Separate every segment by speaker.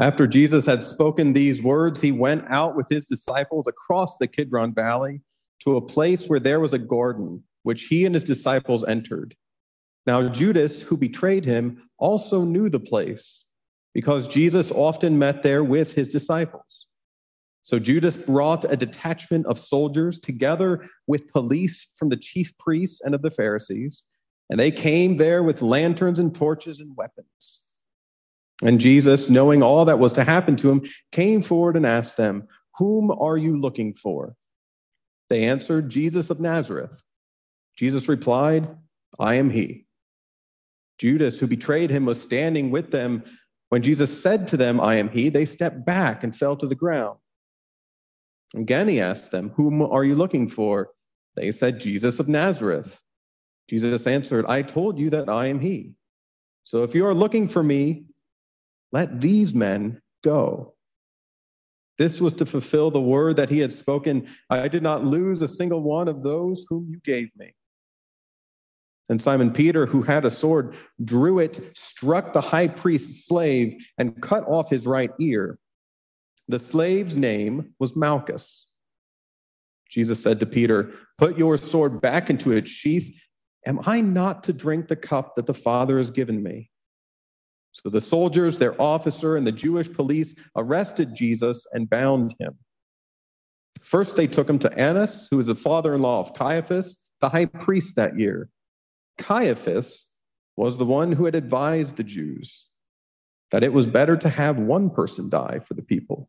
Speaker 1: After Jesus had spoken these words, he went out with his disciples across the Kidron Valley to a place where there was a garden, which he and his disciples entered. Now, Judas, who betrayed him, also knew the place because Jesus often met there with his disciples. So Judas brought a detachment of soldiers together with police from the chief priests and of the Pharisees, and they came there with lanterns and torches and weapons. And Jesus, knowing all that was to happen to him, came forward and asked them, Whom are you looking for? They answered, Jesus of Nazareth. Jesus replied, I am he. Judas, who betrayed him, was standing with them. When Jesus said to them, I am he, they stepped back and fell to the ground. Again, he asked them, Whom are you looking for? They said, Jesus of Nazareth. Jesus answered, I told you that I am he. So if you are looking for me, let these men go. This was to fulfill the word that he had spoken I did not lose a single one of those whom you gave me. And Simon Peter, who had a sword, drew it, struck the high priest's slave, and cut off his right ear. The slave's name was Malchus. Jesus said to Peter, Put your sword back into its sheath. Am I not to drink the cup that the Father has given me? So the soldiers, their officer, and the Jewish police arrested Jesus and bound him. First, they took him to Annas, who was the father in law of Caiaphas, the high priest that year. Caiaphas was the one who had advised the Jews that it was better to have one person die for the people.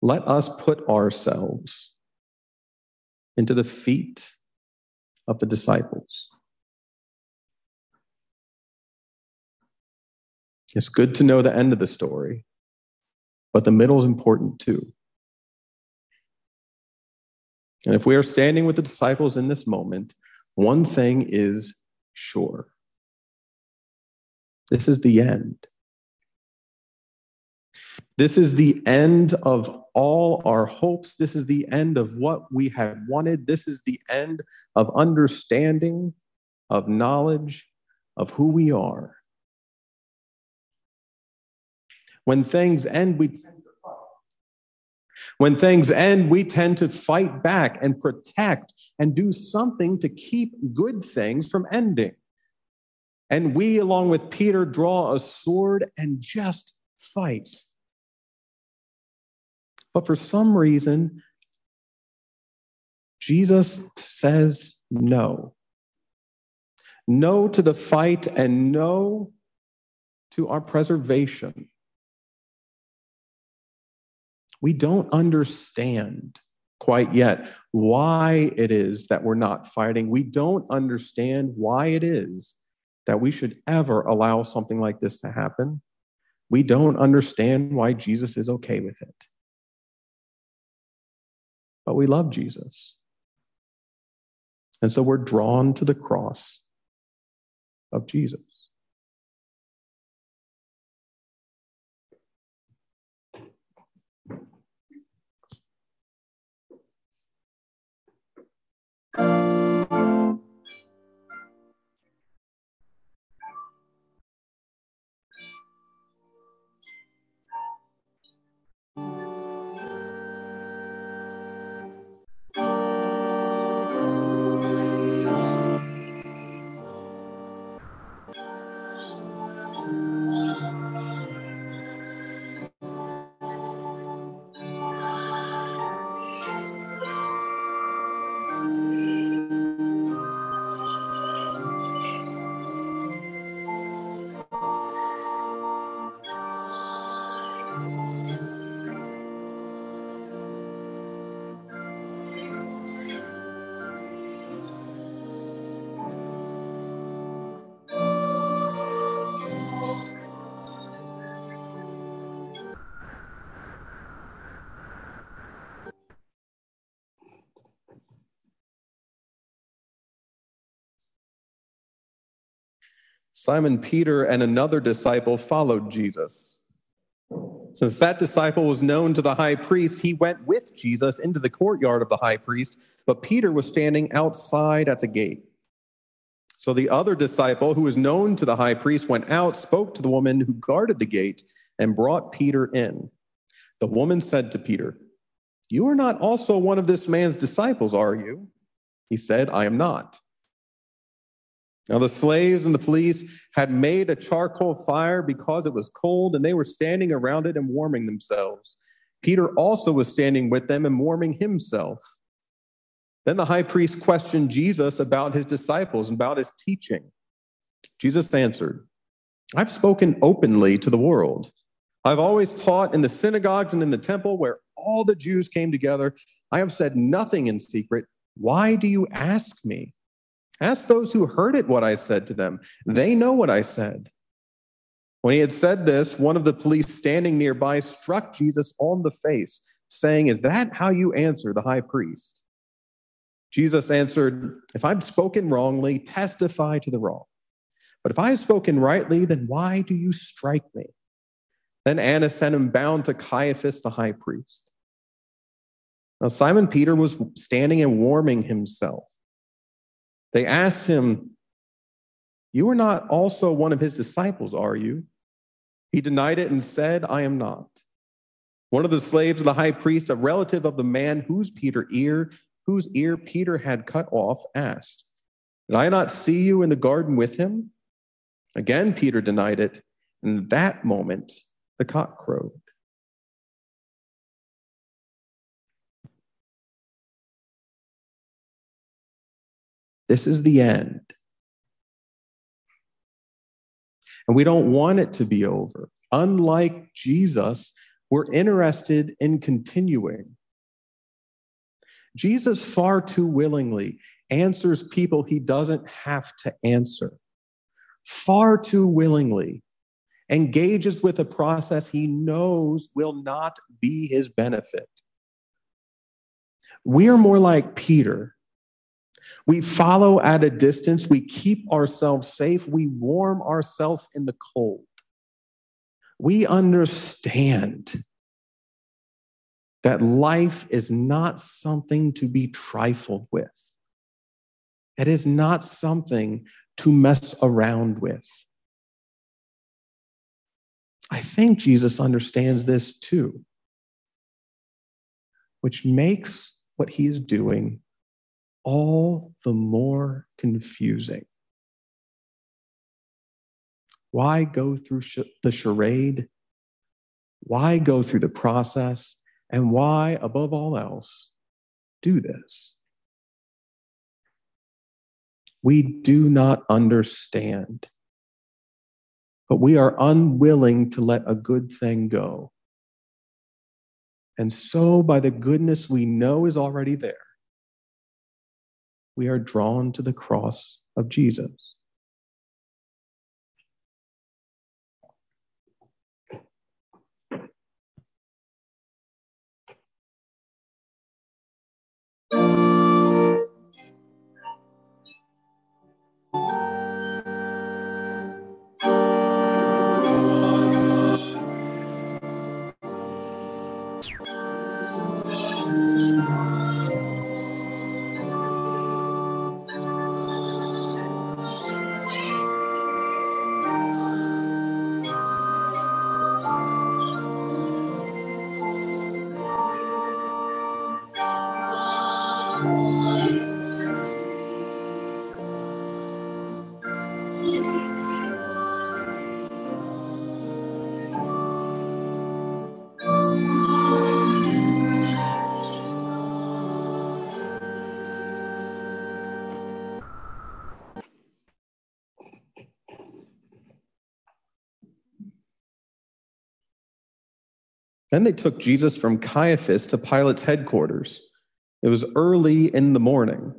Speaker 1: Let us put ourselves into the feet of the disciples. It's good to know the end of the story, but the middle is important too. And if we are standing with the disciples in this moment, one thing is sure this is the end. This is the end of all our hopes. This is the end of what we had wanted. This is the end of understanding, of knowledge, of who we are. When things end, we when things end, we tend to fight back and protect and do something to keep good things from ending. And we, along with Peter, draw a sword and just fight. But for some reason, Jesus says no. No to the fight and no to our preservation. We don't understand quite yet why it is that we're not fighting. We don't understand why it is that we should ever allow something like this to happen. We don't understand why Jesus is okay with it but we love Jesus. And so we're drawn to the cross of Jesus. Simon Peter and another disciple followed Jesus. Since that disciple was known to the high priest, he went with Jesus into the courtyard of the high priest, but Peter was standing outside at the gate. So the other disciple, who was known to the high priest, went out, spoke to the woman who guarded the gate, and brought Peter in. The woman said to Peter, You are not also one of this man's disciples, are you? He said, I am not. Now the slaves and the police had made a charcoal fire because it was cold, and they were standing around it and warming themselves. Peter also was standing with them and warming himself. Then the high priest questioned Jesus about his disciples and about his teaching. Jesus answered, I've spoken openly to the world. I've always taught in the synagogues and in the temple where all the Jews came together. I have said nothing in secret. Why do you ask me? Ask those who heard it what I said to them. They know what I said. When he had said this, one of the police standing nearby struck Jesus on the face, saying, Is that how you answer the high priest? Jesus answered, If I've spoken wrongly, testify to the wrong. But if I have spoken rightly, then why do you strike me? Then Annas sent him bound to Caiaphas the high priest. Now Simon Peter was standing and warming himself. They asked him, You are not also one of his disciples, are you? He denied it and said, I am not. One of the slaves of the high priest, a relative of the man whose Peter ear whose ear Peter had cut off, asked, Did I not see you in the garden with him? Again, Peter denied it. And that moment, the cock crowed. This is the end. And we don't want it to be over. Unlike Jesus, we're interested in continuing. Jesus far too willingly answers people he doesn't have to answer, far too willingly engages with a process he knows will not be his benefit. We are more like Peter. We follow at a distance, we keep ourselves safe, we warm ourselves in the cold. We understand that life is not something to be trifled with. It is not something to mess around with. I think Jesus understands this too, which makes what he is doing all the more confusing. Why go through the charade? Why go through the process and why, above all else, do this. We do not understand, but we are unwilling to let a good thing go. And so, by the goodness we know is already there, we are drawn to the cross of Jesus. Then they took Jesus from Caiaphas to Pilate's headquarters. It was early in the morning.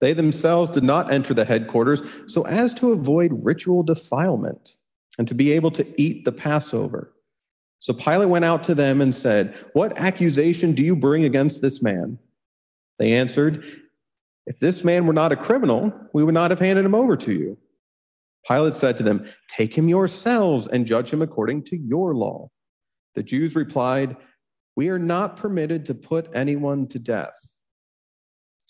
Speaker 1: They themselves did not enter the headquarters so as to avoid ritual defilement and to be able to eat the Passover. So Pilate went out to them and said, What accusation do you bring against this man? They answered, If this man were not a criminal, we would not have handed him over to you. Pilate said to them, Take him yourselves and judge him according to your law. The Jews replied, We are not permitted to put anyone to death.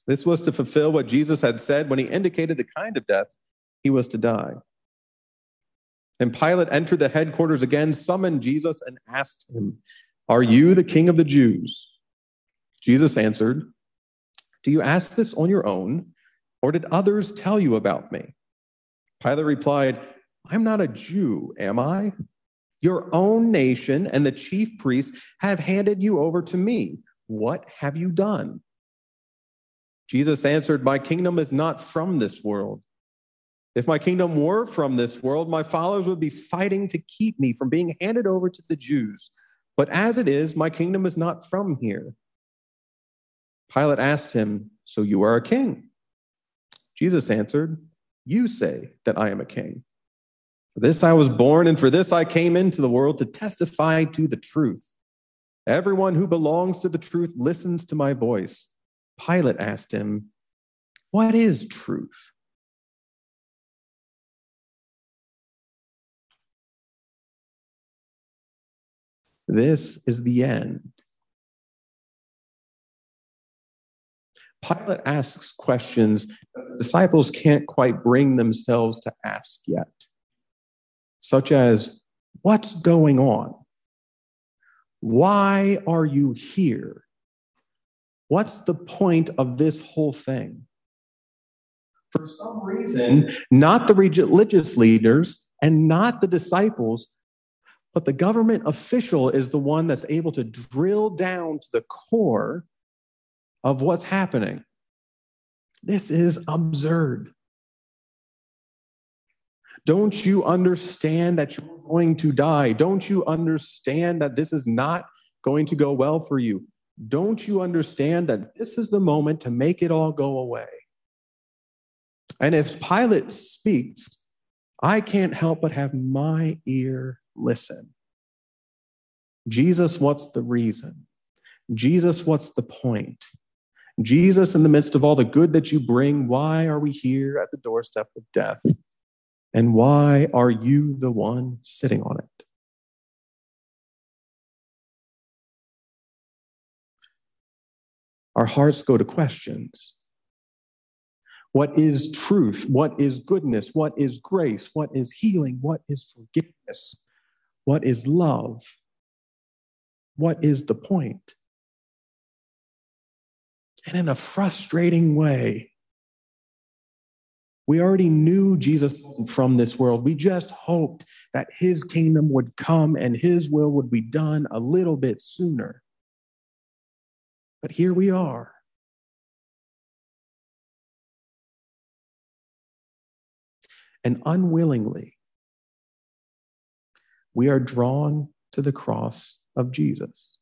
Speaker 1: This was to fulfill what Jesus had said when he indicated the kind of death he was to die. And Pilate entered the headquarters again, summoned Jesus, and asked him, Are you the king of the Jews? Jesus answered, Do you ask this on your own, or did others tell you about me? Pilate replied, I'm not a Jew, am I? Your own nation and the chief priests have handed you over to me. What have you done? Jesus answered, My kingdom is not from this world. If my kingdom were from this world, my followers would be fighting to keep me from being handed over to the Jews. But as it is, my kingdom is not from here. Pilate asked him, So you are a king? Jesus answered, You say that I am a king. For this I was born, and for this I came into the world to testify to the truth. Everyone who belongs to the truth listens to my voice. Pilate asked him, What is truth? This is the end. Pilate asks questions disciples can't quite bring themselves to ask yet, such as, What's going on? Why are you here? What's the point of this whole thing? For some reason, not the religious leaders and not the disciples, but the government official is the one that's able to drill down to the core of what's happening. This is absurd. Don't you understand that you're going to die? Don't you understand that this is not going to go well for you? Don't you understand that this is the moment to make it all go away? And if Pilate speaks, I can't help but have my ear listen. Jesus, what's the reason? Jesus, what's the point? Jesus, in the midst of all the good that you bring, why are we here at the doorstep of death? And why are you the one sitting on it? Our hearts go to questions. What is truth? What is goodness? What is grace? What is healing? What is forgiveness? What is love? What is the point? And in a frustrating way, we already knew Jesus from this world. We just hoped that his kingdom would come and his will would be done a little bit sooner. But here we are. And unwillingly, we are drawn to the cross of Jesus.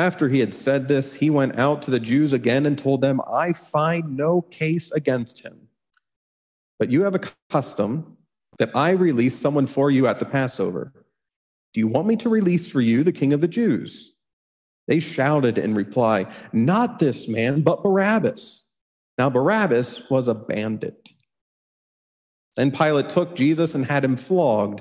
Speaker 1: After he had said this, he went out to the Jews again and told them, I find no case against him. But you have a custom that I release someone for you at the Passover. Do you want me to release for you the king of the Jews? They shouted in reply, Not this man, but Barabbas. Now, Barabbas was a bandit. Then Pilate took Jesus and had him flogged.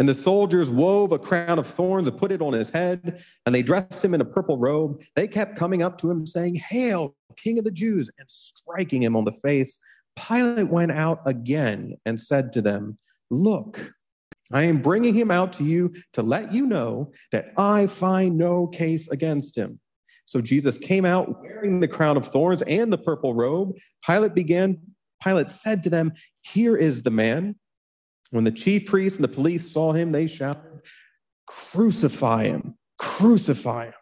Speaker 1: And the soldiers wove a crown of thorns and put it on his head, and they dressed him in a purple robe. They kept coming up to him, saying, Hail, King of the Jews, and striking him on the face. Pilate went out again and said to them, Look, I am bringing him out to you to let you know that I find no case against him. So Jesus came out wearing the crown of thorns and the purple robe. Pilate began, Pilate said to them, Here is the man. When the chief priests and the police saw him, they shouted, Crucify him, crucify him.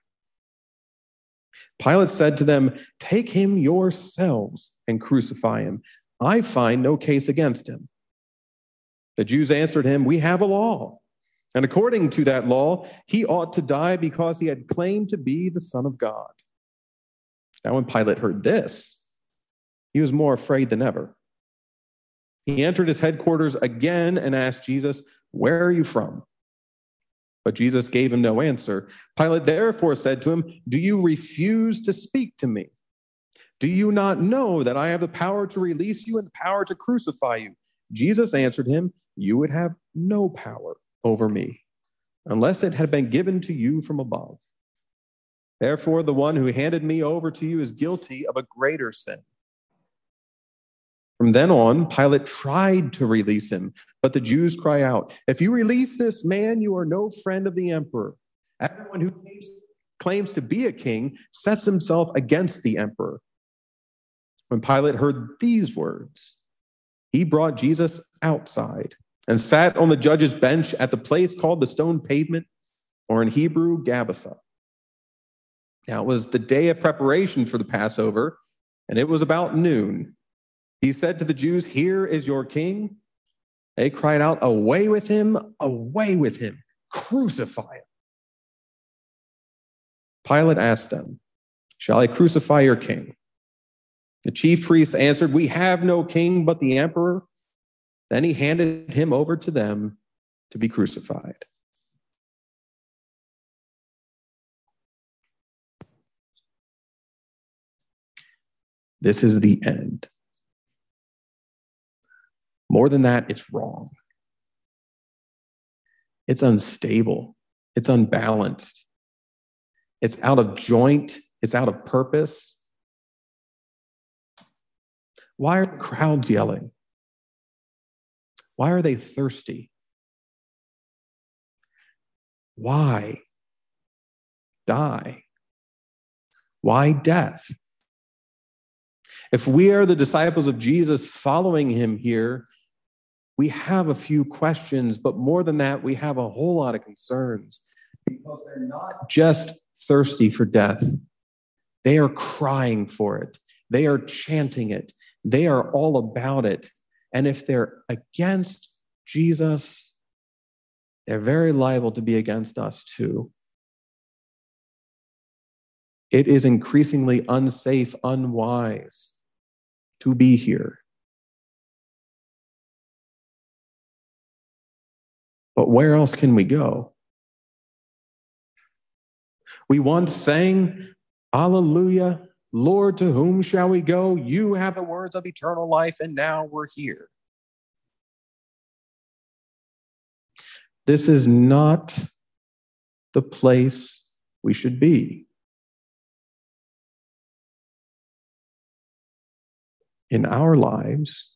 Speaker 1: Pilate said to them, Take him yourselves and crucify him. I find no case against him. The Jews answered him, We have a law. And according to that law, he ought to die because he had claimed to be the Son of God. Now, when Pilate heard this, he was more afraid than ever. He entered his headquarters again and asked Jesus, Where are you from? But Jesus gave him no answer. Pilate therefore said to him, Do you refuse to speak to me? Do you not know that I have the power to release you and the power to crucify you? Jesus answered him, You would have no power over me unless it had been given to you from above. Therefore, the one who handed me over to you is guilty of a greater sin. From then on, Pilate tried to release him, but the Jews cry out, If you release this man, you are no friend of the emperor. Everyone who claims to be a king sets himself against the emperor. When Pilate heard these words, he brought Jesus outside and sat on the judge's bench at the place called the stone pavement, or in Hebrew, Gabbatha. Now it was the day of preparation for the Passover, and it was about noon. He said to the Jews, Here is your king. They cried out, Away with him, away with him, crucify him. Pilate asked them, Shall I crucify your king? The chief priests answered, We have no king but the emperor. Then he handed him over to them to be crucified. This is the end. More than that, it's wrong. It's unstable. It's unbalanced. It's out of joint. It's out of purpose. Why are crowds yelling? Why are they thirsty? Why die? Why death? If we are the disciples of Jesus following him here, we have a few questions, but more than that, we have a whole lot of concerns because they're not just thirsty for death, they are crying for it, they are chanting it, they are all about it. And if they're against Jesus, they're very liable to be against us too. It is increasingly unsafe, unwise to be here. But where else can we go? We once sang, Alleluia, Lord, to whom shall we go? You have the words of eternal life, and now we're here. This is not the place we should be. In our lives,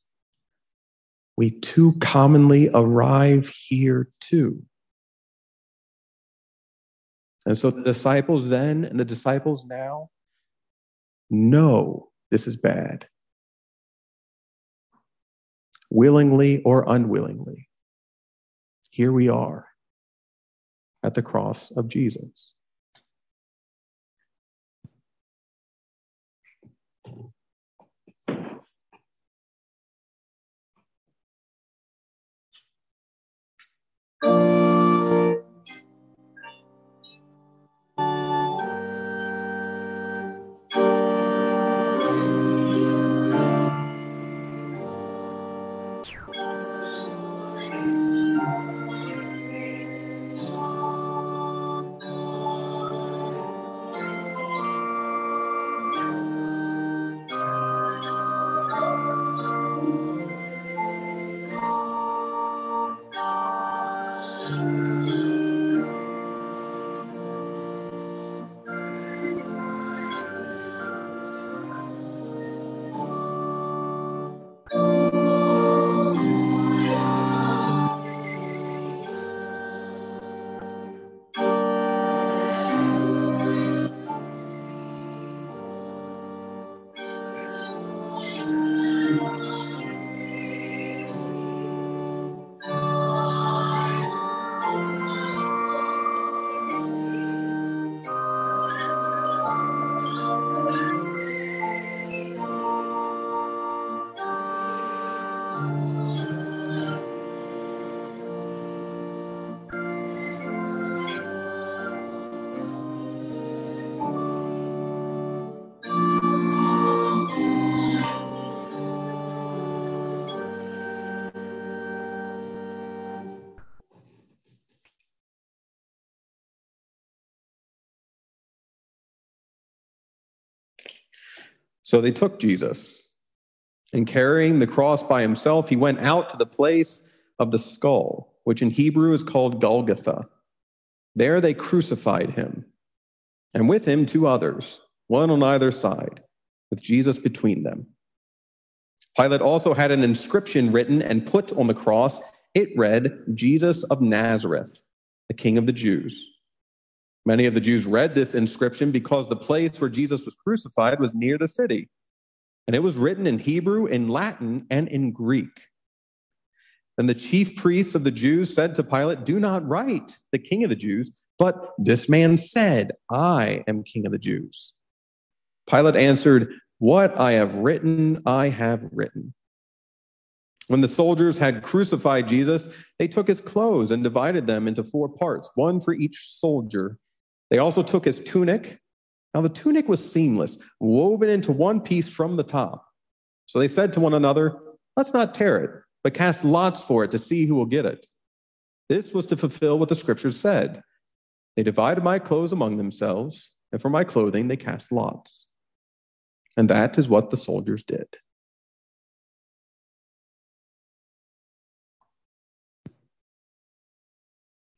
Speaker 1: we too commonly arrive here too. And so the disciples then and the disciples now know this is bad, willingly or unwillingly. Here we are at the cross of Jesus. So they took Jesus, and carrying the cross by himself, he went out to the place of the skull, which in Hebrew is called Golgotha. There they crucified him, and with him two others, one on either side, with Jesus between them. Pilate also had an inscription written and put on the cross. It read, Jesus of Nazareth, the King of the Jews. Many of the Jews read this inscription because the place where Jesus was crucified was near the city. And it was written in Hebrew, in Latin, and in Greek. And the chief priests of the Jews said to Pilate, Do not write the king of the Jews, but this man said, I am king of the Jews. Pilate answered, What I have written, I have written. When the soldiers had crucified Jesus, they took his clothes and divided them into four parts, one for each soldier. They also took his tunic. Now, the tunic was seamless, woven into one piece from the top. So they said to one another, Let's not tear it, but cast lots for it to see who will get it. This was to fulfill what the scriptures said. They divided my clothes among themselves, and for my clothing they cast lots. And that is what the soldiers did.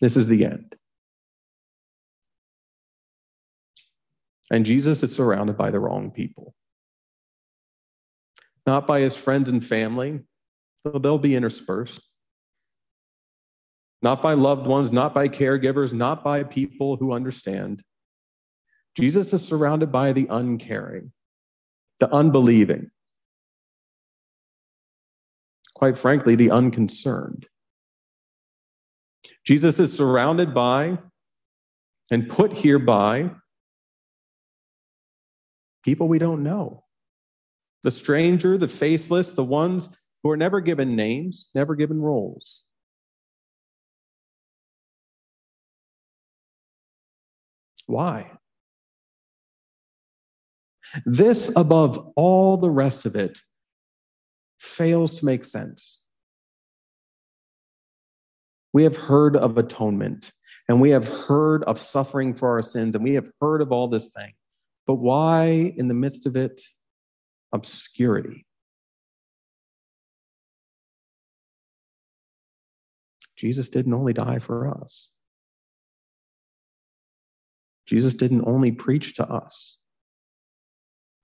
Speaker 1: This is the end. And Jesus is surrounded by the wrong people. Not by his friends and family, though they'll be interspersed. Not by loved ones, not by caregivers, not by people who understand. Jesus is surrounded by the uncaring, the unbelieving, quite frankly, the unconcerned. Jesus is surrounded by and put here by people we don't know. The stranger, the faceless, the ones who are never given names, never given roles. Why? This, above all the rest of it, fails to make sense. We have heard of atonement, and we have heard of suffering for our sins, and we have heard of all this thing. But why, in the midst of it, obscurity? Jesus didn't only die for us. Jesus didn't only preach to us.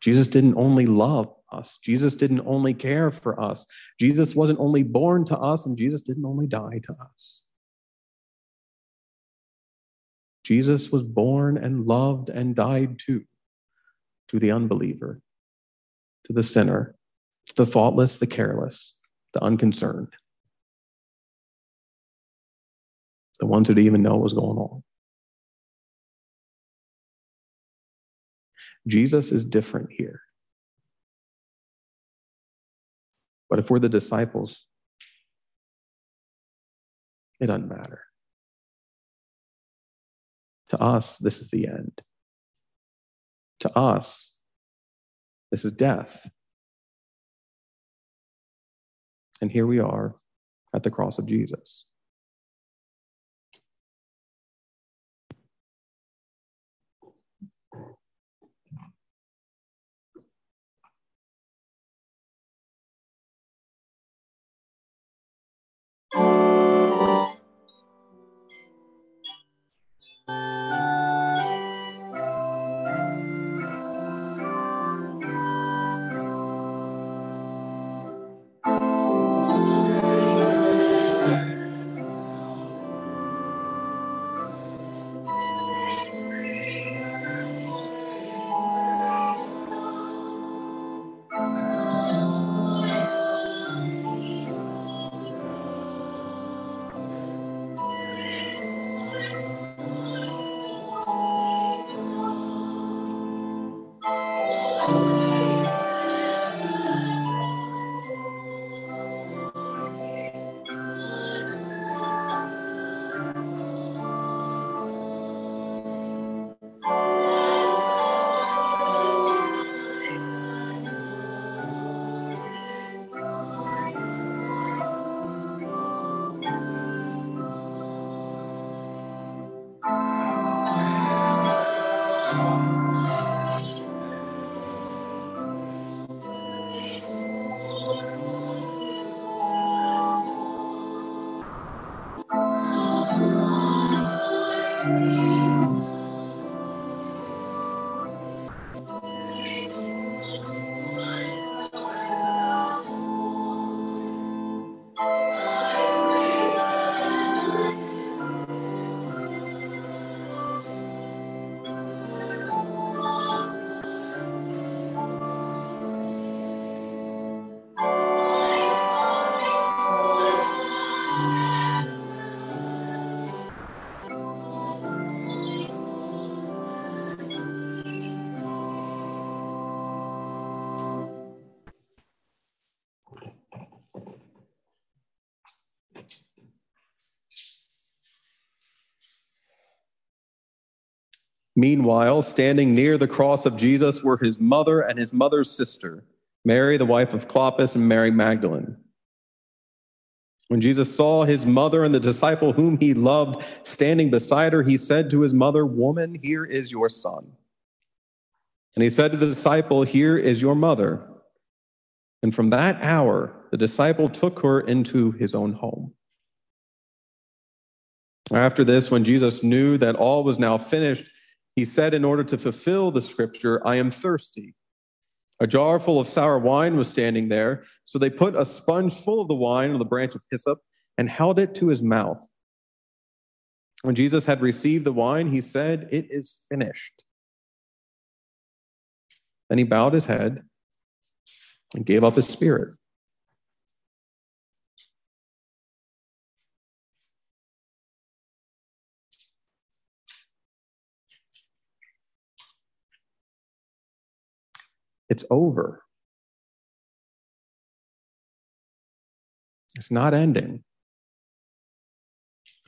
Speaker 1: Jesus didn't only love us. Jesus didn't only care for us. Jesus wasn't only born to us, and Jesus didn't only die to us. Jesus was born and loved and died too to the unbeliever, to the sinner, to the thoughtless, the careless, the unconcerned, the ones who didn't even know what was going on. Jesus is different here. But if we're the disciples, it doesn't matter. To us, this is the end to us. This is death. And here we are at the cross of Jesus. Meanwhile, standing near the cross of Jesus were his mother and his mother's sister, Mary, the wife of Clopas, and Mary Magdalene. When Jesus saw his mother and the disciple whom he loved standing beside her, he said to his mother, Woman, here is your son. And he said to the disciple, Here is your mother. And from that hour, the disciple took her into his own home. After this, when Jesus knew that all was now finished, he said, in order to fulfill the scripture, I am thirsty. A jar full of sour wine was standing there, so they put a sponge full of the wine on the branch of hyssop and held it to his mouth. When Jesus had received the wine, he said, It is finished. Then he bowed his head and gave up his spirit. It's over. It's not ending.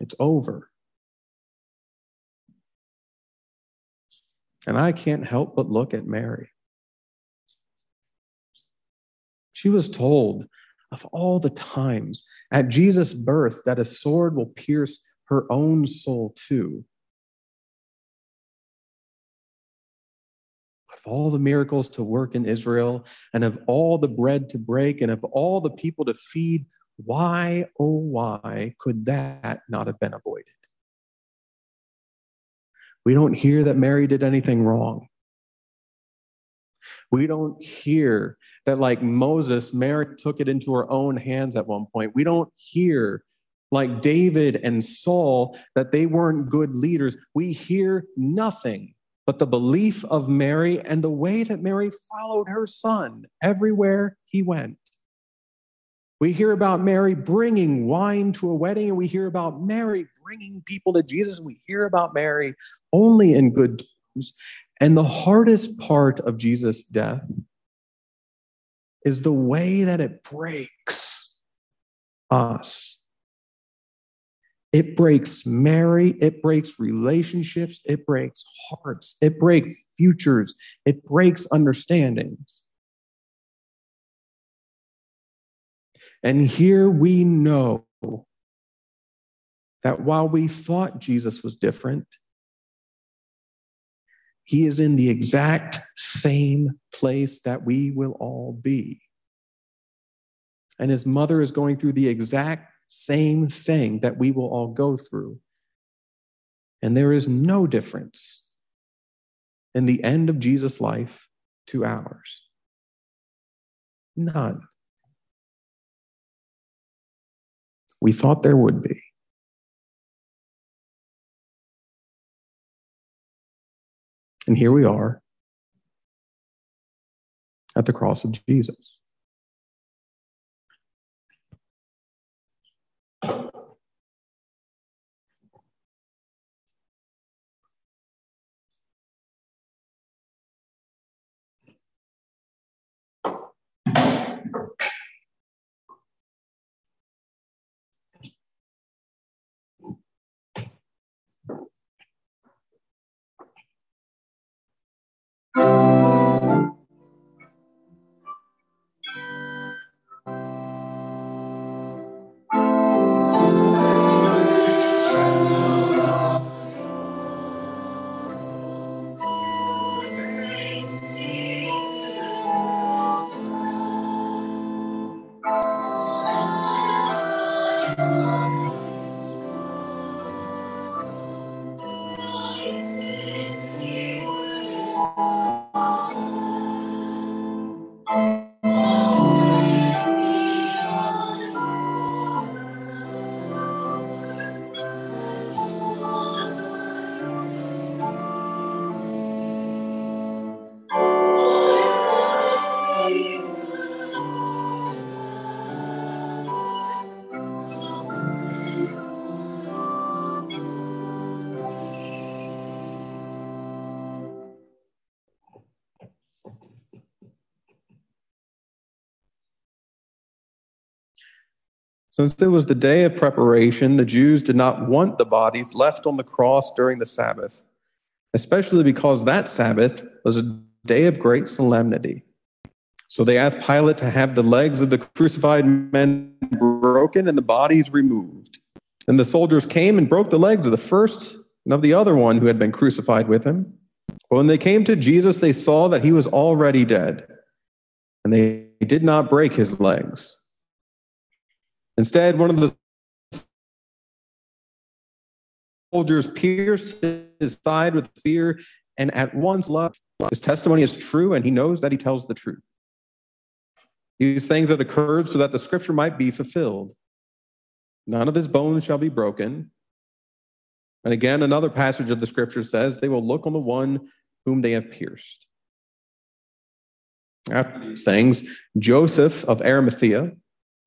Speaker 1: It's over. And I can't help but look at Mary. She was told of all the times at Jesus' birth that a sword will pierce her own soul too. All the miracles to work in Israel, and of all the bread to break, and of all the people to feed, why, oh, why could that not have been avoided? We don't hear that Mary did anything wrong. We don't hear that, like Moses, Mary took it into her own hands at one point. We don't hear, like David and Saul, that they weren't good leaders. We hear nothing but the belief of Mary and the way that Mary followed her son everywhere he went. We hear about Mary bringing wine to a wedding, and we hear about Mary bringing people to Jesus. We hear about Mary only in good terms. And the hardest part of Jesus' death is the way that it breaks us it breaks Mary, it breaks relationships, it breaks hearts, it breaks futures, it breaks understandings. And here we know that while we thought Jesus was different, he is in the exact same place that we will all be. And his mother is going through the exact same thing that we will all go through. And there is no difference in the end of Jesus' life to ours. None. We thought there would be. And here we are at the cross of Jesus. Since it was the day of preparation, the Jews did not want the bodies left on the cross during the Sabbath. especially because that Sabbath was a day of great solemnity. So they asked Pilate to have the legs of the crucified men broken and the bodies removed. And the soldiers came and broke the legs of the first and of the other one who had been crucified with him. But when they came to Jesus, they saw that he was already dead, and they did not break his legs. Instead, one of the soldiers pierced his side with spear and at once left. His testimony is true, and he knows that he tells the truth. These things that occurred so that the scripture might be fulfilled. None of his bones shall be broken. And again, another passage of the scripture says, They will look on the one whom they have pierced. After these things, Joseph of Arimathea,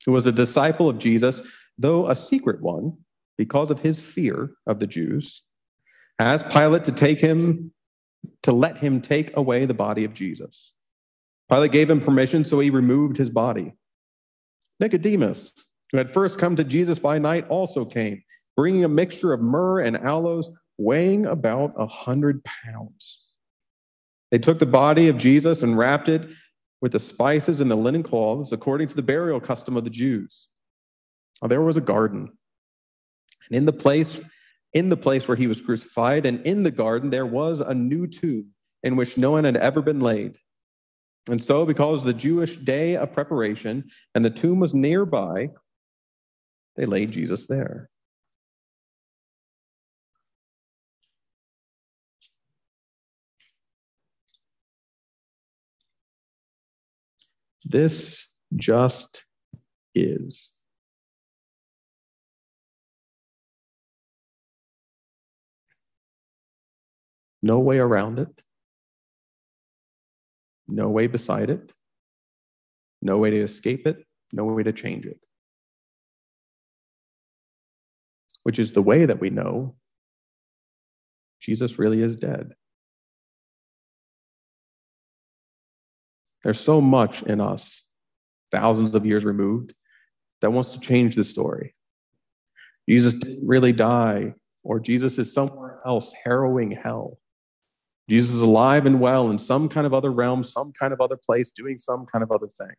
Speaker 1: who was a disciple of Jesus, though a secret one, because of his fear of the Jews, asked Pilate to take him, to let him take away the body of Jesus. Pilate gave him permission, so he removed his body. Nicodemus, who had first come to Jesus by night, also came, bringing a mixture of myrrh and aloes, weighing about a hundred pounds. They took the body of Jesus and wrapped it with the spices and the linen cloths, according to the burial custom of the Jews. Now, there was a garden, and in the place, in the place where he was crucified, and in the garden there was a new tomb in which no one had ever been laid. And so, because of the Jewish day of preparation and the tomb was nearby, they laid Jesus there. This just is. No way around it. No way beside it. No way to escape it. No way to change it. Which is the way that we know Jesus really is dead. There's so much in us, thousands of years removed, that wants to change the story. Jesus didn't really die, or Jesus is somewhere else harrowing hell. Jesus is alive and well in some kind of other realm, some kind of other place, doing some kind of other thing.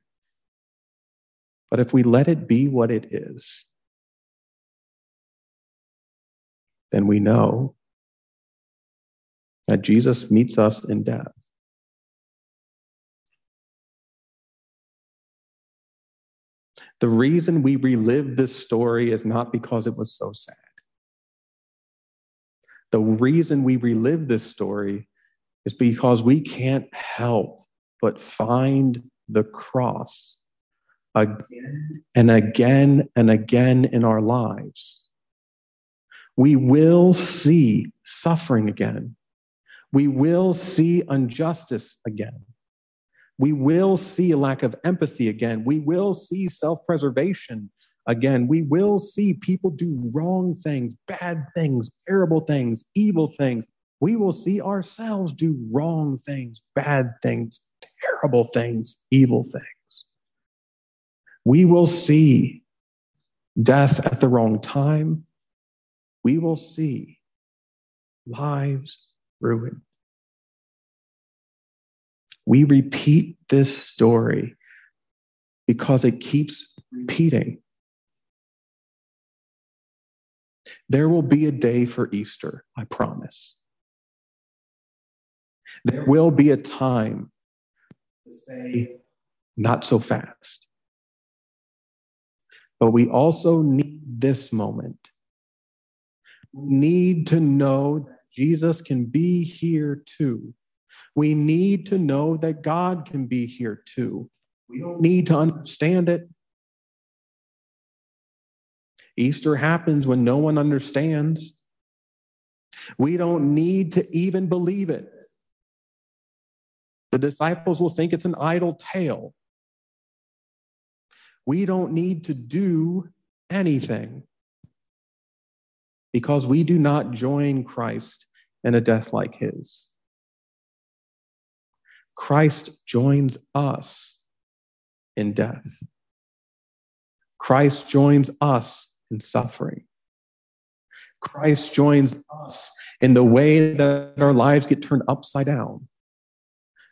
Speaker 1: But if we let it be what it is, then we know that Jesus meets us in death. The reason we relive this story is not because it was so sad. The reason we relive this story is because we can't help but find the cross again and again and again in our lives. We will see suffering again. We will see injustice again. We will see a lack of empathy again. We will see self preservation again. We will see people do wrong things, bad things, terrible things, evil things, we will see ourselves do wrong things, bad things, terrible things, evil things. We will see death at the wrong time. We will see lives ruined. We repeat this story because it keeps repeating. There will be a day for Easter, I promise. There will be a time to say, not so fast. But we also need this moment. We need to know that Jesus can be here too. We need to know that God can be here too. We don't need to understand it. Easter happens when no one understands. We don't need to even believe it. The disciples will think it's an idle tale. We don't need to do anything because we do not join Christ in a death like his. Christ joins us in death. Christ joins us in suffering. Christ joins us in the way that our lives get turned upside down.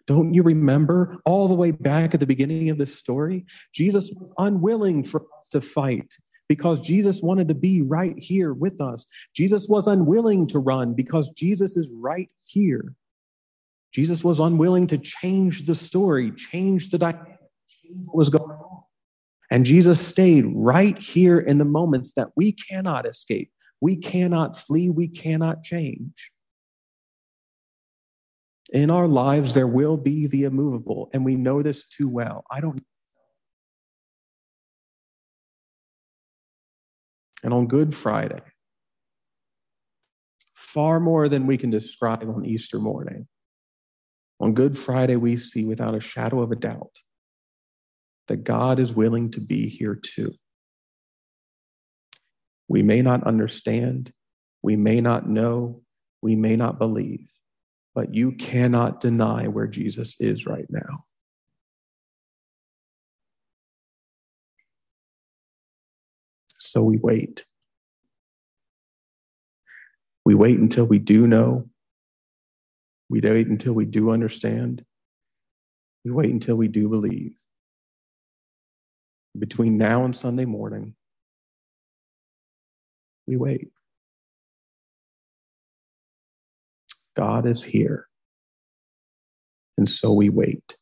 Speaker 1: Don't you remember all the way back at the beginning of this story? Jesus was unwilling for us to fight because Jesus wanted to be right here with us. Jesus was unwilling to run because Jesus is right here. Jesus was unwilling to change the story, change the dynamic, change what was going on. And Jesus stayed right here in the moments that we cannot escape, we cannot flee, we cannot change. In our lives, there will be the immovable, and we know this too well. I don't. And on Good Friday, far more than we can describe on Easter morning, on Good Friday, we see without a shadow of a doubt that God is willing to be here too. We may not understand, we may not know, we may not believe, but you cannot deny where Jesus is right now. So we wait. We wait until we do know. We wait until we do understand. We wait until we do believe. Between now and Sunday morning, we wait. God is here. And so we wait.